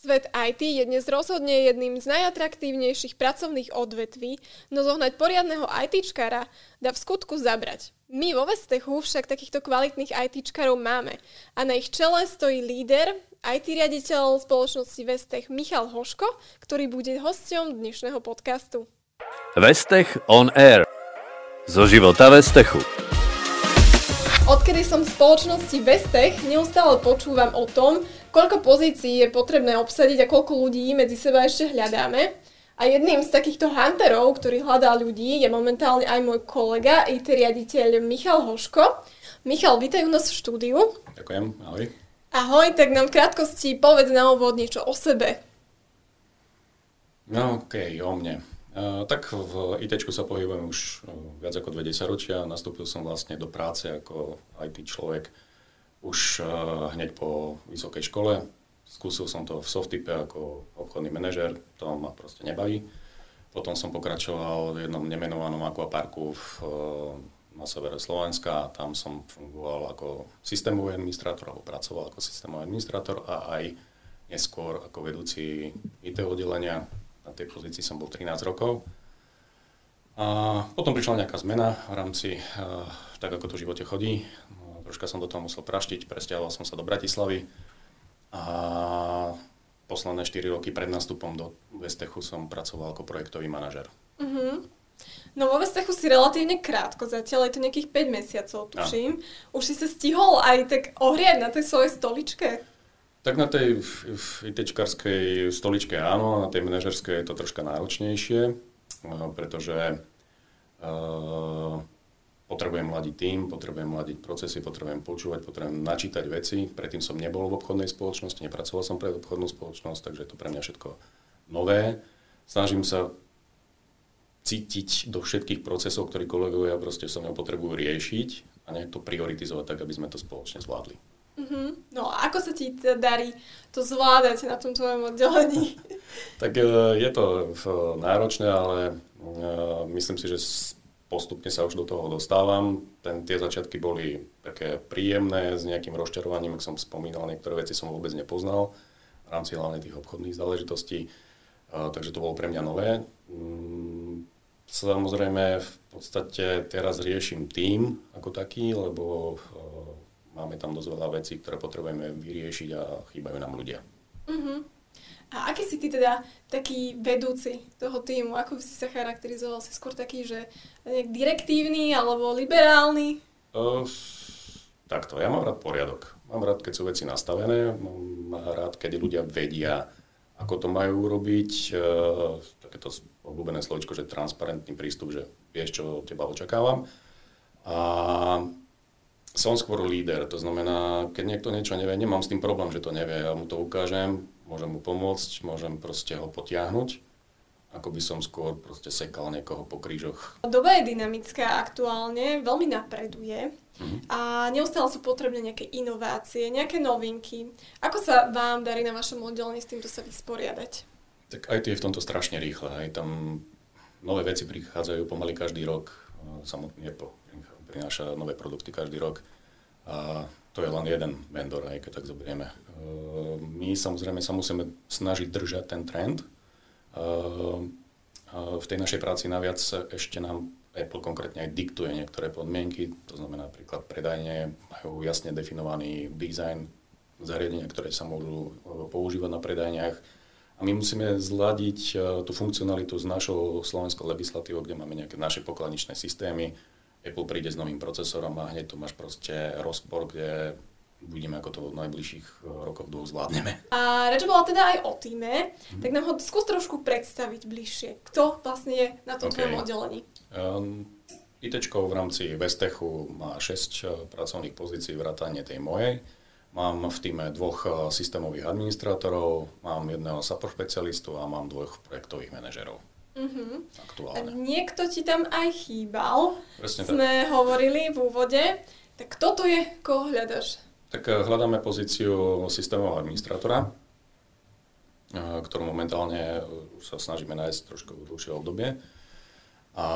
Svet IT je dnes rozhodne jedným z najatraktívnejších pracovných odvetví, no zohnať poriadneho ITčkara dá v skutku zabrať. My vo Vestechu však takýchto kvalitných ITčkarov máme a na ich čele stojí líder, IT riaditeľ spoločnosti Vestech Michal Hoško, ktorý bude hosťom dnešného podcastu. Vestech on Air. Zo života Vestechu. Odkedy som v spoločnosti Vestech, neustále počúvam o tom, koľko pozícií je potrebné obsadiť a koľko ľudí medzi seba ešte hľadáme. A jedným z takýchto hunterov, ktorý hľadá ľudí, je momentálne aj môj kolega, IT riaditeľ Michal Hoško. Michal, vítaj u nás v štúdiu. Ďakujem, ahoj. Ahoj, tak nám v krátkosti povedz na úvod niečo o sebe. No okej, okay, o mne. Tak v IT sa pohybujem už uh, viac ako 20 ročia. Nastúpil som vlastne do práce ako IT človek už hneď po vysokej škole. Skúsil som to v Softipe ako obchodný manažer, to ma proste nebaví. Potom som pokračoval v jednom nemenovanom aquaparku v, uh, na severe Slovenska. Tam som fungoval ako systémový administrátor, alebo pracoval ako systémový administrátor a aj neskôr ako vedúci IT oddelenia. Na tej pozícii som bol 13 rokov. A potom prišla nejaká zmena v rámci, uh, tak ako to v živote chodí, troška som do toho musel praštiť, presťahoval som sa do Bratislavy a posledné 4 roky pred nástupom do Vestechu som pracoval ako projektový manažer. Uh-huh. No vo Vestechu si relatívne krátko, zatiaľ je to nejakých 5 mesiacov, tuším. No. Už si sa stihol aj tak ohriať na tej svojej stoličke? Tak na tej ITčkarskej stoličke áno, na tej manažerskej je to troška náročnejšie, eh, pretože uh, potrebujem mladiť tým, potrebujem mladiť procesy, potrebujem počúvať, potrebujem načítať veci. Predtým som nebol v obchodnej spoločnosti, nepracoval som pre obchodnú spoločnosť, takže je to pre mňa všetko nové. Snažím sa cítiť do všetkých procesov, ktorí kolegovia proste so mnou potrebujú riešiť a nejak to prioritizovať tak, aby sme to spoločne zvládli. Mm-hmm. No a ako sa ti teda darí to zvládať na tom tvojom oddelení? tak e, je to e, náročné, ale e, myslím si, že postupne sa už do toho dostávam. Ten, tie začiatky boli také príjemné, s nejakým rozčarovaním, ak som spomínal, niektoré veci som vôbec nepoznal v rámci hlavne tých obchodných záležitostí, takže to bolo pre mňa nové. Um, samozrejme, v podstate teraz riešim tým ako taký, lebo máme tam dosť veľa vecí, ktoré potrebujeme vyriešiť a chýbajú nám ľudia. Mm-hmm. A aký si ty teda taký vedúci toho týmu? Ako by si sa charakterizoval? Si skôr taký, že nejak direktívny alebo liberálny? Uh, takto, ja mám rád poriadok. Mám rád, keď sú veci nastavené, mám rád, keď ľudia vedia, ako to majú robiť. Uh, takéto obľúbené slovičko, že transparentný prístup, že vieš, čo od teba očakávam. A som skôr líder, to znamená, keď niekto niečo nevie, nemám s tým problém, že to nevie, ja mu to ukážem, môžem mu pomôcť, môžem proste ho potiahnuť, ako by som skôr proste sekal niekoho po krížoch. Doba je dynamická aktuálne, veľmi napreduje mm-hmm. a neustále sú potrebné nejaké inovácie, nejaké novinky. Ako sa vám darí na vašom oddelení s týmto sa vysporiadať? Tak aj tie je v tomto strašne rýchle. Aj tam nové veci prichádzajú pomaly každý rok. Samotný Apple prináša nové produkty každý rok. A to je len jeden vendor, aj keď tak zoberieme. Ehm, my samozrejme sa musíme snažiť držať ten trend. Ehm, v tej našej práci naviac ešte nám Apple konkrétne aj diktuje niektoré podmienky, to znamená napríklad predajne majú jasne definovaný dizajn zariadenia, ktoré sa môžu e, používať na predajniach. A my musíme zladiť tú funkcionalitu s našou slovenskou legislatívou, kde máme nejaké naše pokladničné systémy, Apple príde s novým procesorom a hneď tu máš proste rozpor, kde uvidíme, ako to v najbližších eh, rokoch dvoch zvládneme. A reč bola teda aj o týme, hmm. tak nám ho skús trošku predstaviť bližšie. Kto vlastne je na tom okay. tvojom oddelení? Um, IT v rámci Vestechu má 6 eh, pracovných pozícií vrátane tej mojej. Mám v týme dvoch eh, systémových administrátorov, mám jedného support špecialistu a mám dvoch projektových manažerov. Uh-huh. Aktuálne. Niekto ti tam aj chýbal, Presne sme tak. hovorili v úvode. Tak kto to je, koho hľadaš? Tak eh, hľadáme pozíciu systémového administrátora, eh, ktorú momentálne eh, už sa snažíme nájsť trošku v dlhšie obdobie. A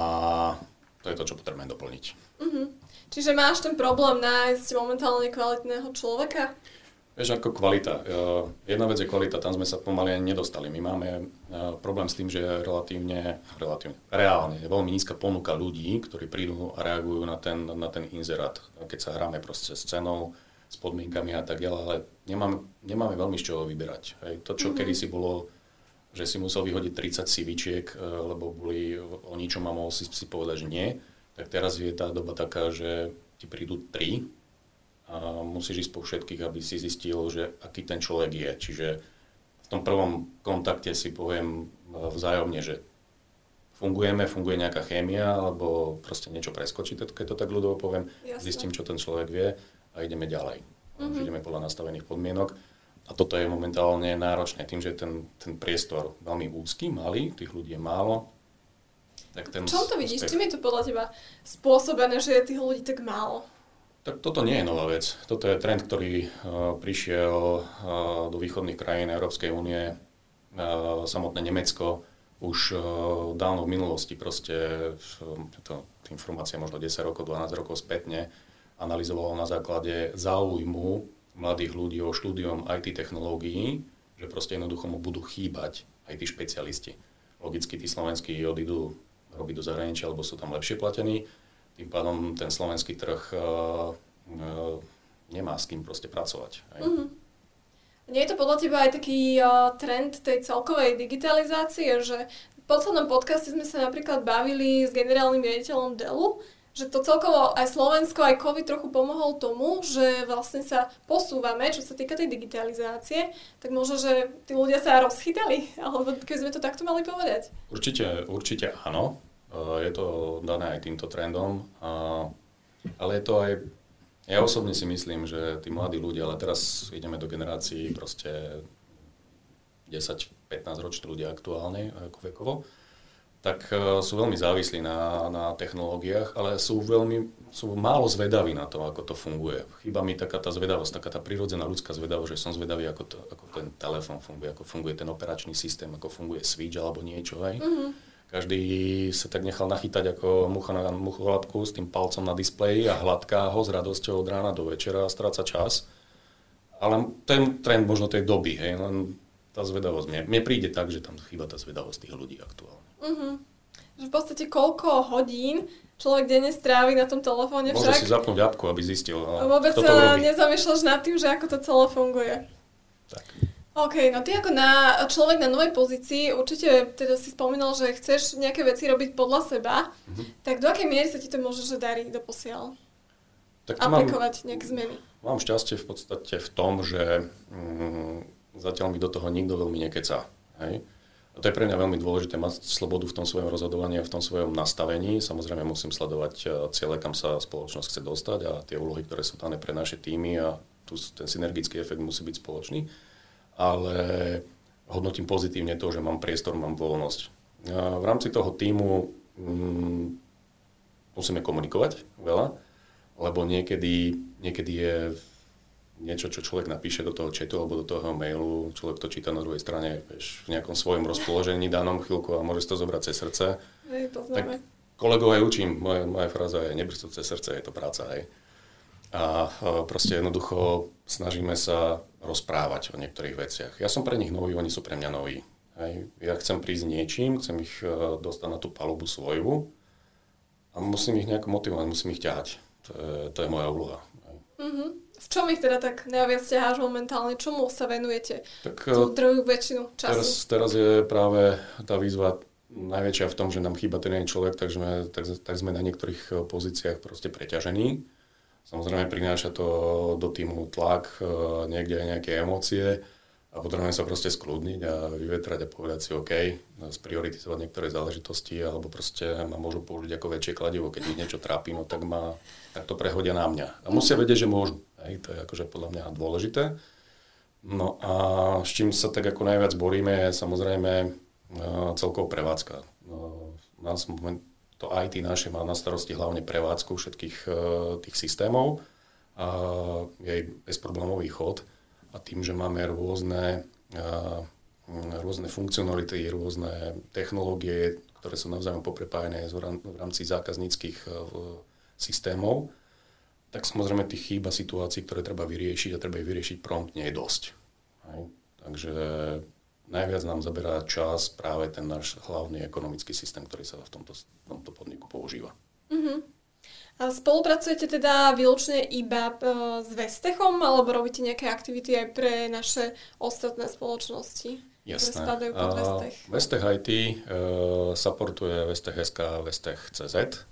to je to, čo potrebujeme doplniť. Uh-huh. Čiže máš ten problém nájsť momentálne kvalitného človeka? Vieš, ako kvalita. Jedna vec je kvalita, tam sme sa pomaly ani nedostali. My máme problém s tým, že relatívne, relatívne, reálne, je veľmi nízka ponuka ľudí, ktorí prídu a reagujú na ten, na ten inzerát. Keď sa hráme proste s cenou, s podmienkami a tak ďalej, ale nemáme, nemáme veľmi z čoho vyberať. Hej. To, čo mm-hmm. kedysi bolo, že si musel vyhodiť 30 CVčiek, e, lebo boli o ničom a mohol si, si povedať, že nie, tak teraz je tá doba taká, že ti prídu 3 a musíš ísť po všetkých, aby si zistil, že aký ten človek je. Čiže v tom prvom kontakte si poviem e, vzájomne, že fungujeme, funguje nejaká chémia, alebo proste niečo preskočí, keď to tak ľudovo poviem, Jasne. zistím, čo ten človek vie a ideme ďalej. Mm-hmm. ideme podľa nastavených podmienok. A toto je momentálne náročné tým, že ten, ten priestor veľmi úzky, malý, tých ľudí je málo. Tak ten Čom to vidíš? Čím je to podľa teba spôsobené, že je tých ľudí tak málo? Tak toto nie je nová vec. Toto je trend, ktorý uh, prišiel uh, do východných krajín Európskej únie. Uh, samotné Nemecko už dávno v minulosti proste, to informácia možno 10 rokov, 12 rokov spätne, analyzovalo na základe záujmu mladých ľudí o štúdium IT technológií, že proste jednoducho mu budú chýbať IT špecialisti. Logicky tí slovenskí odídu robiť do zahraničia, alebo sú tam lepšie platení tým pádom ten slovenský trh uh, uh, nemá s kým proste pracovať. Mm-hmm. Nie je to podľa teba aj taký uh, trend tej celkovej digitalizácie, že v poslednom podcaste sme sa napríklad bavili s generálnym riaditeľom Dellu, že to celkovo aj Slovensko, aj COVID trochu pomohol tomu, že vlastne sa posúvame, čo sa týka tej digitalizácie, tak možno, že tí ľudia sa rozchytali, alebo keď sme to takto mali povedať. Určite, určite áno. Je to dané aj týmto trendom, ale je to aj, ja osobne si myslím, že tí mladí ľudia, ale teraz ideme do generácií proste 10-15 roční ľudia aktuálne, ako vekovo, tak e, sú veľmi závislí na, na technológiách, ale sú veľmi, sú málo zvedaví na to, ako to funguje. Chýba mi taká tá zvedavosť, taká tá prirodzená ľudská zvedavosť, že som zvedavý, ako, to, ako ten telefón funguje, ako funguje ten operačný systém, ako funguje switch alebo niečo, hej. Mm-hmm každý sa tak nechal nachytať ako mucha na mucholapku s tým palcom na displeji a hladká ho s radosťou od rána do večera a stráca čas. Ale ten trend možno tej doby, hej, len tá zvedavosť. Mne, mne príde tak, že tam chýba tá zvedavosť tých ľudí aktuálne. Uh-huh. Že v podstate koľko hodín človek denne strávi na tom telefóne Môže však. si zapnúť apku, aby zistil. A vôbec sa nezamýšľaš nad tým, že ako to celé funguje. Tak. OK, no ty ako na, človek na novej pozícii určite teda si spomínal, že chceš nejaké veci robiť podľa seba, mm-hmm. tak do akej miery sa ti to môže že darí posiaľ? Tak aplikovať mám, nejaké zmeny? Mám šťastie v podstate v tom, že mm, zatiaľ mi do toho nikto veľmi nekeca. Hej? A to je pre mňa veľmi dôležité mať slobodu v tom svojom rozhodovaní a v tom svojom nastavení. Samozrejme musím sledovať e, ciele, kam sa spoločnosť chce dostať a tie úlohy, ktoré sú dané pre naše týmy a tu ten synergický efekt musí byť spoločný ale hodnotím pozitívne to, že mám priestor, mám voľnosť. A v rámci toho týmu mm, musíme komunikovať veľa, lebo niekedy, niekedy je niečo, čo človek napíše do toho chatu alebo do toho mailu, človek to číta na druhej strane vieš, v nejakom svojom rozpoložení danom chvíľku a môže to zobrať cez srdce. Hej, tak kolegov aj učím, moja, moja fráza je cez srdce, je to práca. Hej. A proste jednoducho snažíme sa rozprávať o niektorých veciach. Ja som pre nich nový, oni sú pre mňa noví. Hej. Ja chcem prísť niečím, chcem ich e, dostať na tú palubu svoju a musím ich nejako motivovať, musím ich ťahať. To je, to je moja úloha. Mm-hmm. V čom ich teda tak najviac ťaháš momentálne? Čomu sa venujete tak, tú e, druhú väčšinu času? Teraz, teraz je práve tá výzva najväčšia v tom, že nám chýba ten jeden človek, takže tak, tak sme na niektorých e, pozíciách proste preťažení Samozrejme prináša to do týmu tlak, e, niekde aj nejaké emócie a potrebujeme sa proste skľudniť a vyvetrať a povedať si OK, sprioritizovať niektoré záležitosti alebo proste ma môžu použiť ako väčšie kladivo, keď ich niečo trápi, no tak, ma, tak to prehodia na mňa. A musia vedieť, že môžu. Hej, to je akože podľa mňa dôležité. No a s čím sa tak ako najviac boríme je samozrejme e, celková prevádzka. No, nás moment, to IT naše má na starosti hlavne prevádzku všetkých uh, tých systémov a jej bezproblémový chod a tým, že máme rôzne, uh, rôzne funkcionality, rôzne technológie, ktoré sú navzájom poprepájené v rámci zákazníckých uh, systémov, tak samozrejme tých chýb a situácií, ktoré treba vyriešiť a treba ich vyriešiť promptne je dosť. Hej. Takže najviac nám zaberá čas práve ten náš hlavný ekonomický systém, ktorý sa v tomto, v tomto podniku používa. Uh-huh. A spolupracujete teda výlučne iba e, s Vestechom, alebo robíte nejaké aktivity aj pre naše ostatné spoločnosti? Jasné. Ktoré spadajú pod Vestech. Vestech IT uh, supportuje Vestech SK, Vestech CZ.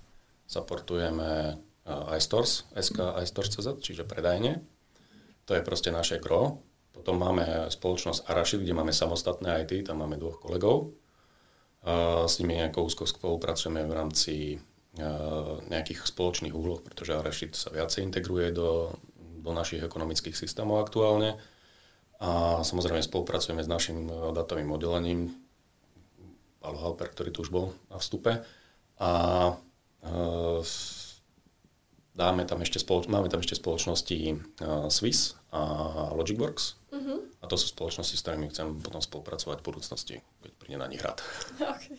Supportujeme uh, iStores, SK, iStores.cz, čiže predajne. To je proste naše gro. Potom máme spoločnosť Arašid, kde máme samostatné IT, tam máme dvoch kolegov. S nimi nejako úzko spolupracujeme v rámci nejakých spoločných úloh, pretože Arašid sa viacej integruje do, do našich ekonomických systémov aktuálne. A samozrejme spolupracujeme s našim datovým oddelením, Palo Halper, ktorý tu už bol na vstupe. A dáme tam ešte spoloč- máme tam ešte spoločnosti Swiss a Logicworks. Uh-huh. A to sú spoločnosti, s ktorými chcem potom spolupracovať v budúcnosti, keď príde na nich rád. Okay.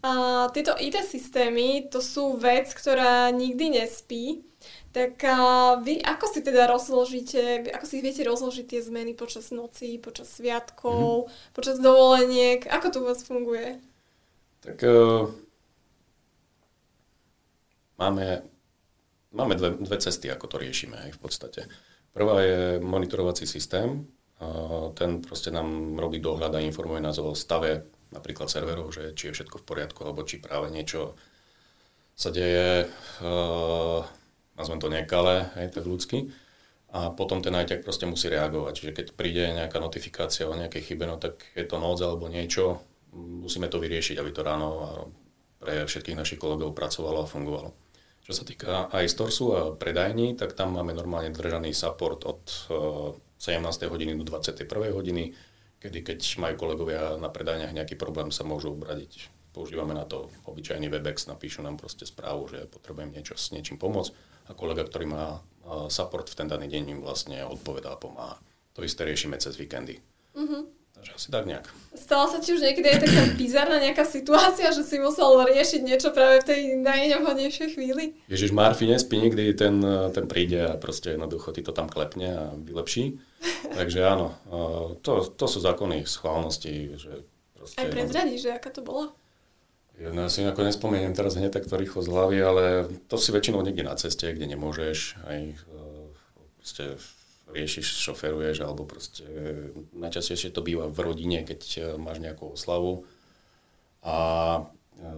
A tieto IT systémy, to sú vec, ktorá nikdy nespí. Tak a vy ako si teda rozložíte, ako si viete rozložiť tie zmeny počas noci, počas sviatkov, mm-hmm. počas dovoleniek? Ako to u vás funguje? Tak uh, máme, máme dve, dve cesty, ako to riešime aj v podstate. Prvá je monitorovací systém. Ten proste nám robí dohľad a informuje nás o stave napríklad serverov, že či je všetko v poriadku, alebo či práve niečo sa deje, uh, nazvem to nekale, hej, tak ľudsky. A potom ten ajťak proste musí reagovať. Čiže keď príde nejaká notifikácia o nejakej chybe, no tak je to noc alebo niečo, musíme to vyriešiť, aby to ráno pre všetkých našich kolegov pracovalo a fungovalo. Čo sa týka iStorsu a predajní, tak tam máme normálne držaný support od 17. hodiny do 21. hodiny kedy keď majú kolegovia na predajniach nejaký problém, sa môžu obradiť. Používame na to obyčajný Webex, napíšu nám proste správu, že potrebujem niečo s niečím pomôcť a kolega, ktorý má support v ten daný deň im vlastne odpovedá a pomáha. To isté riešime cez víkendy. Mm-hmm. Takže asi tak nejak. Stala sa ti už niekedy aj taká bizarná nejaká situácia, že si musel riešiť niečo práve v tej najnevhodnejšej chvíli? Ježiš, Marfi nespí nikdy, ten, ten príde a proste jednoducho ty to tam klepne a vylepší. Takže áno, to, to sú zákony schválnosti. Že Aj prezradíš, že aká to bola? Ja si ako nespomeniem teraz hneď takto rýchlo z hlavy, ale to si väčšinou niekde na ceste, kde nemôžeš, aj e, proste riešiš, šoferuješ, alebo proste najčastejšie to býva v rodine, keď e, máš nejakú oslavu a e,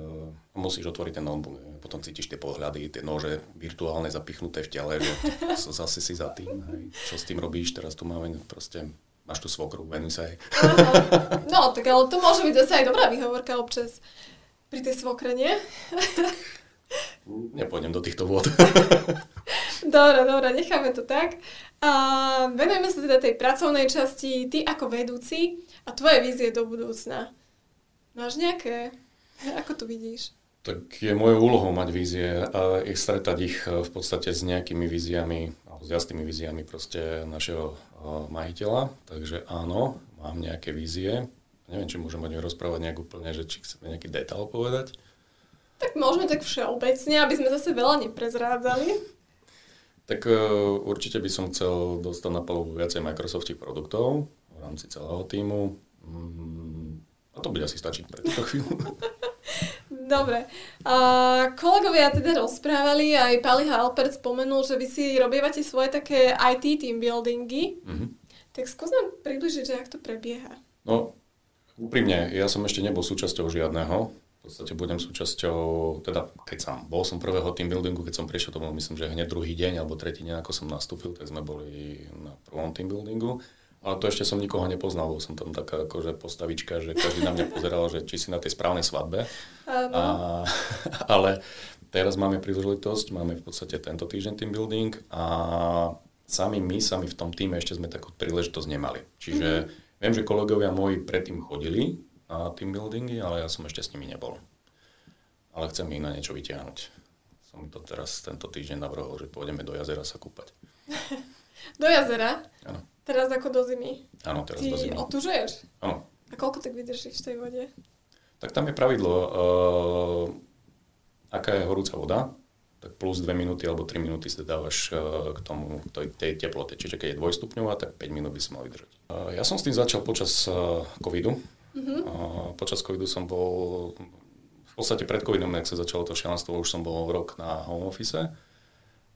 musíš otvoriť ten notebook potom cítiš tie pohľady, tie nože virtuálne zapichnuté v tele, že zase si za tým, hej. čo s tým robíš, teraz tu máme proste, máš tu svokru, venuj sa jej. No, tak ale to môže byť zase aj dobrá výhovorka občas pri tej svokre, nie? Nepôjdem do týchto vôd. dobre, dobre, necháme to tak. A venujeme sa teda tej pracovnej časti, ty ako vedúci a tvoje vízie do budúcna. Máš nejaké? Ako to vidíš? tak je mojou úlohou mať vízie a ich stretať ich e, v podstate s nejakými víziami, alebo s jasnými víziami proste našeho e, majiteľa. Takže áno, mám nejaké vízie. Neviem, či môžem o nej rozprávať nejak úplne, že či chceme nejaký detail povedať. Tak môžeme tak všeobecne, aby sme zase veľa neprezrádzali. Tak uh, určite by som chcel dostať na palubu viacej Microsoftích produktov v rámci celého týmu. Mm, a to bude asi stačiť pre túto chvíľu. Dobre. Uh, kolegovia teda rozprávali, aj Pali Halpert spomenul, že vy si robievate svoje také IT team buildingy. Mm-hmm. Tak skús nám približiť, že ak to prebieha. No, úprimne, ja som ešte nebol súčasťou žiadneho. V podstate budem súčasťou, teda keď som bol som prvého team buildingu, keď som prišiel, to bol myslím, že hneď druhý deň alebo tretí deň, ako som nastúpil, tak sme boli na prvom team buildingu. Ale to ešte som nikoho nepoznal, bol som tam taká akože postavička, že každý na mňa pozeral, že či si na tej správnej svadbe. A, ale teraz máme príležitosť, máme v podstate tento týždeň team building a sami my, sami v tom týme ešte sme takú príležitosť nemali. Čiže mm-hmm. viem, že kolegovia moji predtým chodili na team buildingy, ale ja som ešte s nimi nebol. Ale chcem ich na niečo vytiahnuť. Som to teraz tento týždeň navrhol, že pôjdeme do jazera sa kúpať. do jazera? Áno. Teraz ako do zimy. Áno, teraz Ty do zimy. otužuješ? Áno. A koľko tak vydržíš v tej vode? Tak tam je pravidlo, uh, aká je horúca voda, tak plus 2 minúty alebo 3 minúty si dávaš e, k tomu, k tej, tej teplote. Čiže keď je dvojstupňová, tak 5 minút by si mal vydržať. E, ja som s tým začal počas covidu. Mm-hmm. Počas covidu som bol, v podstate pred covidom, ak sa začalo to šialenstvo, už som bol rok na home office.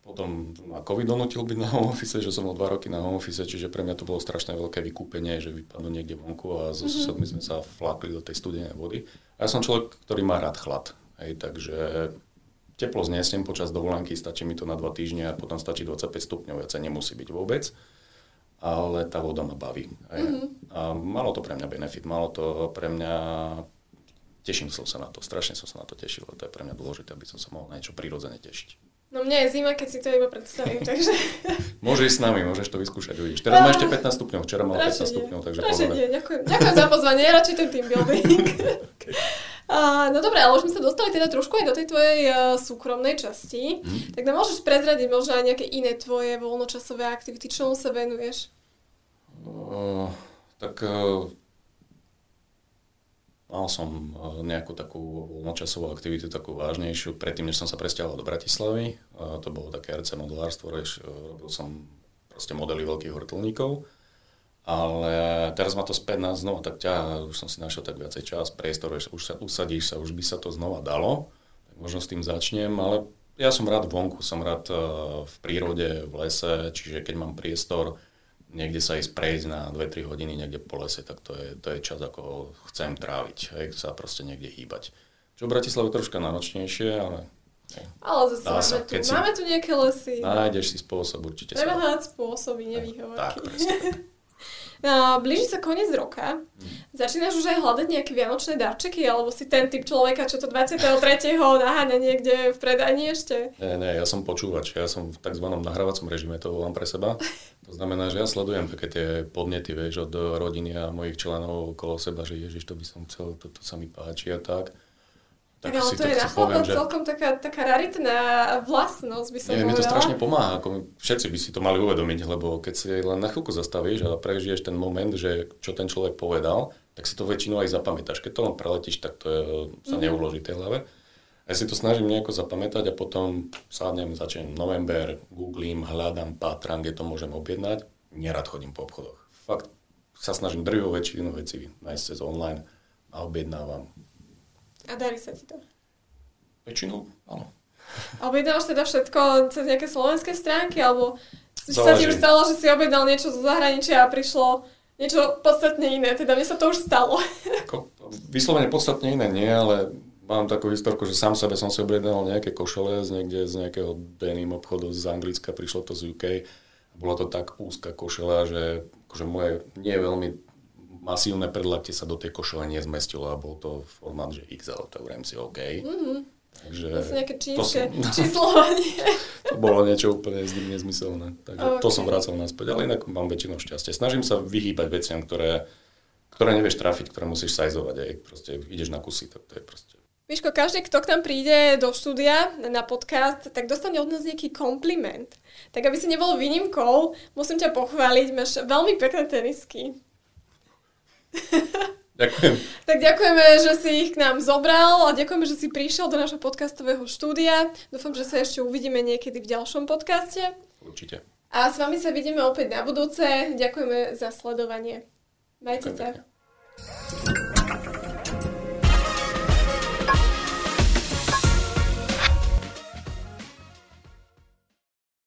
Potom ma covid donutil byť na home office, že som bol 2 roky na home office, čiže pre mňa to bolo strašné veľké vykúpenie, že vypadnú niekde vonku a so mm-hmm. susedmi sme sa flákli do tej studenej vody. A ja som človek, ktorý má rád chlad. Hej, takže teplo znesiem počas dovolenky, stačí mi to na dva týždne a potom stačí 25 stupňov, viacej nemusí byť vôbec, ale tá voda ma baví. Mm-hmm. A malo to pre mňa benefit, malo to pre mňa, teším som sa na to, strašne som sa na to tešil, to je pre mňa dôležité, aby som sa mohol na niečo prirodzene tešiť. No mne je zima, keď si to iba predstavím, takže... Môžeš s nami, môžeš to vyskúšať, uvidíš. Teraz má ešte 15 stupňov, včera mal 15 stupňov, takže Radšej nie, ďakujem. Ďakujem za pozvanie, radšej ten team building. okay. Uh, no dobre, ale už sme sa dostali teda trošku aj do tej tvojej uh, súkromnej časti. Hmm. Tak nám môžeš prezradiť možno aj nejaké iné tvoje voľnočasové aktivity, čomu sa venuješ? Uh, tak uh, mal som uh, nejakú takú voľnočasovú aktivitu, takú vážnejšiu, predtým, než som sa presťahoval do Bratislavy. Uh, to bolo také RC modelárstvo, robil som proste modely veľkých vrtulníkov. Ale teraz ma to späť na znova tak ťa, už som si našiel tak viacej čas, priestor, už sa usadíš sa, už by sa to znova dalo, tak možno s tým začnem, ale ja som rád vonku, som rád eh, v prírode, v lese, čiže keď mám priestor niekde sa ísť prejsť na 2-3 hodiny niekde po lese, tak to je, to je čas, ako chcem tráviť, hej, sa proste niekde hýbať. Čo v Bratislave troška náročnejšie, ale ale zase máme, sa, tu, máme tu nejaké lesy. Nájdeš si spôsob, určite Treba hľadať spôsoby, nevýhovorky. Tak, Uh, blíži sa koniec roka. Začínaš už aj hľadať nejaké vianočné darčeky, alebo si ten typ človeka, čo to 23. naháňa niekde v predajni ešte? Nie, nie, ja som počúvač. Ja som v tzv. nahrávacom režime, to volám pre seba. To znamená, že ja sledujem také tie podnety, vieš, od rodiny a mojich členov okolo seba, že ježiš, to by som chcel, toto sa mi páči a tak. Tak, tak ale to je na poviem, že... celkom taká, taká raritná vlastnosť, by som Nie, mi to strašne pomáha, ako všetci by si to mali uvedomiť, lebo keď si len na chvíľku zastavíš a prežiješ ten moment, že čo ten človek povedal, tak si to väčšinou aj zapamätáš. Keď to len preletíš, tak to je, sa mm-hmm. neuloží tej hlave. Ja si to snažím nejako zapamätať a potom sádnem, začnem november, googlím, hľadám, pátram, kde to môžem objednať. Nerad chodím po obchodoch. Fakt sa snažím drvivú väčšinu vecí nájsť cez online a objednávam a darí sa ti to? Väčšinou, áno. A objednávaš teda všetko cez nejaké slovenské stránky, alebo sa ti už stalo, že si objednal niečo zo zahraničia a prišlo niečo podstatne iné, teda mne sa to už stalo. Ako, vyslovene podstatne iné nie, ale mám takú historku, že sám sebe som si objednal nejaké košele z niekde z nejakého denim obchodu z Anglicka, prišlo to z UK. Bola to tak úzka košela, že akože moje nie veľmi masívne predlakte sa do tej košele nezmestilo a bol to formát, že XL, to hovorím si OK. Mm-hmm. Takže to sú nejaké čínske som, číslovanie. to bolo niečo úplne nezmyselné. Takže okay. to som vracal naspäť, ale inak mám väčšinou šťastie. Snažím sa vyhýbať veciam, ktoré, ktoré nevieš trafiť, ktoré musíš sajzovať. Aj proste ideš na kusy, tak to je proste Miško, každý, kto k nám príde do štúdia na podcast, tak dostane od nás nejaký kompliment. Tak aby si nebol výnimkou, musím ťa pochváliť, máš veľmi pekné tenisky. Ďakujem. tak ďakujeme, že si ich k nám zobral a ďakujeme, že si prišiel do našho podcastového štúdia. Dúfam, že sa ešte uvidíme niekedy v ďalšom podcaste. Určite. A s vami sa vidíme opäť na budúce. Ďakujeme za sledovanie. Majte sa.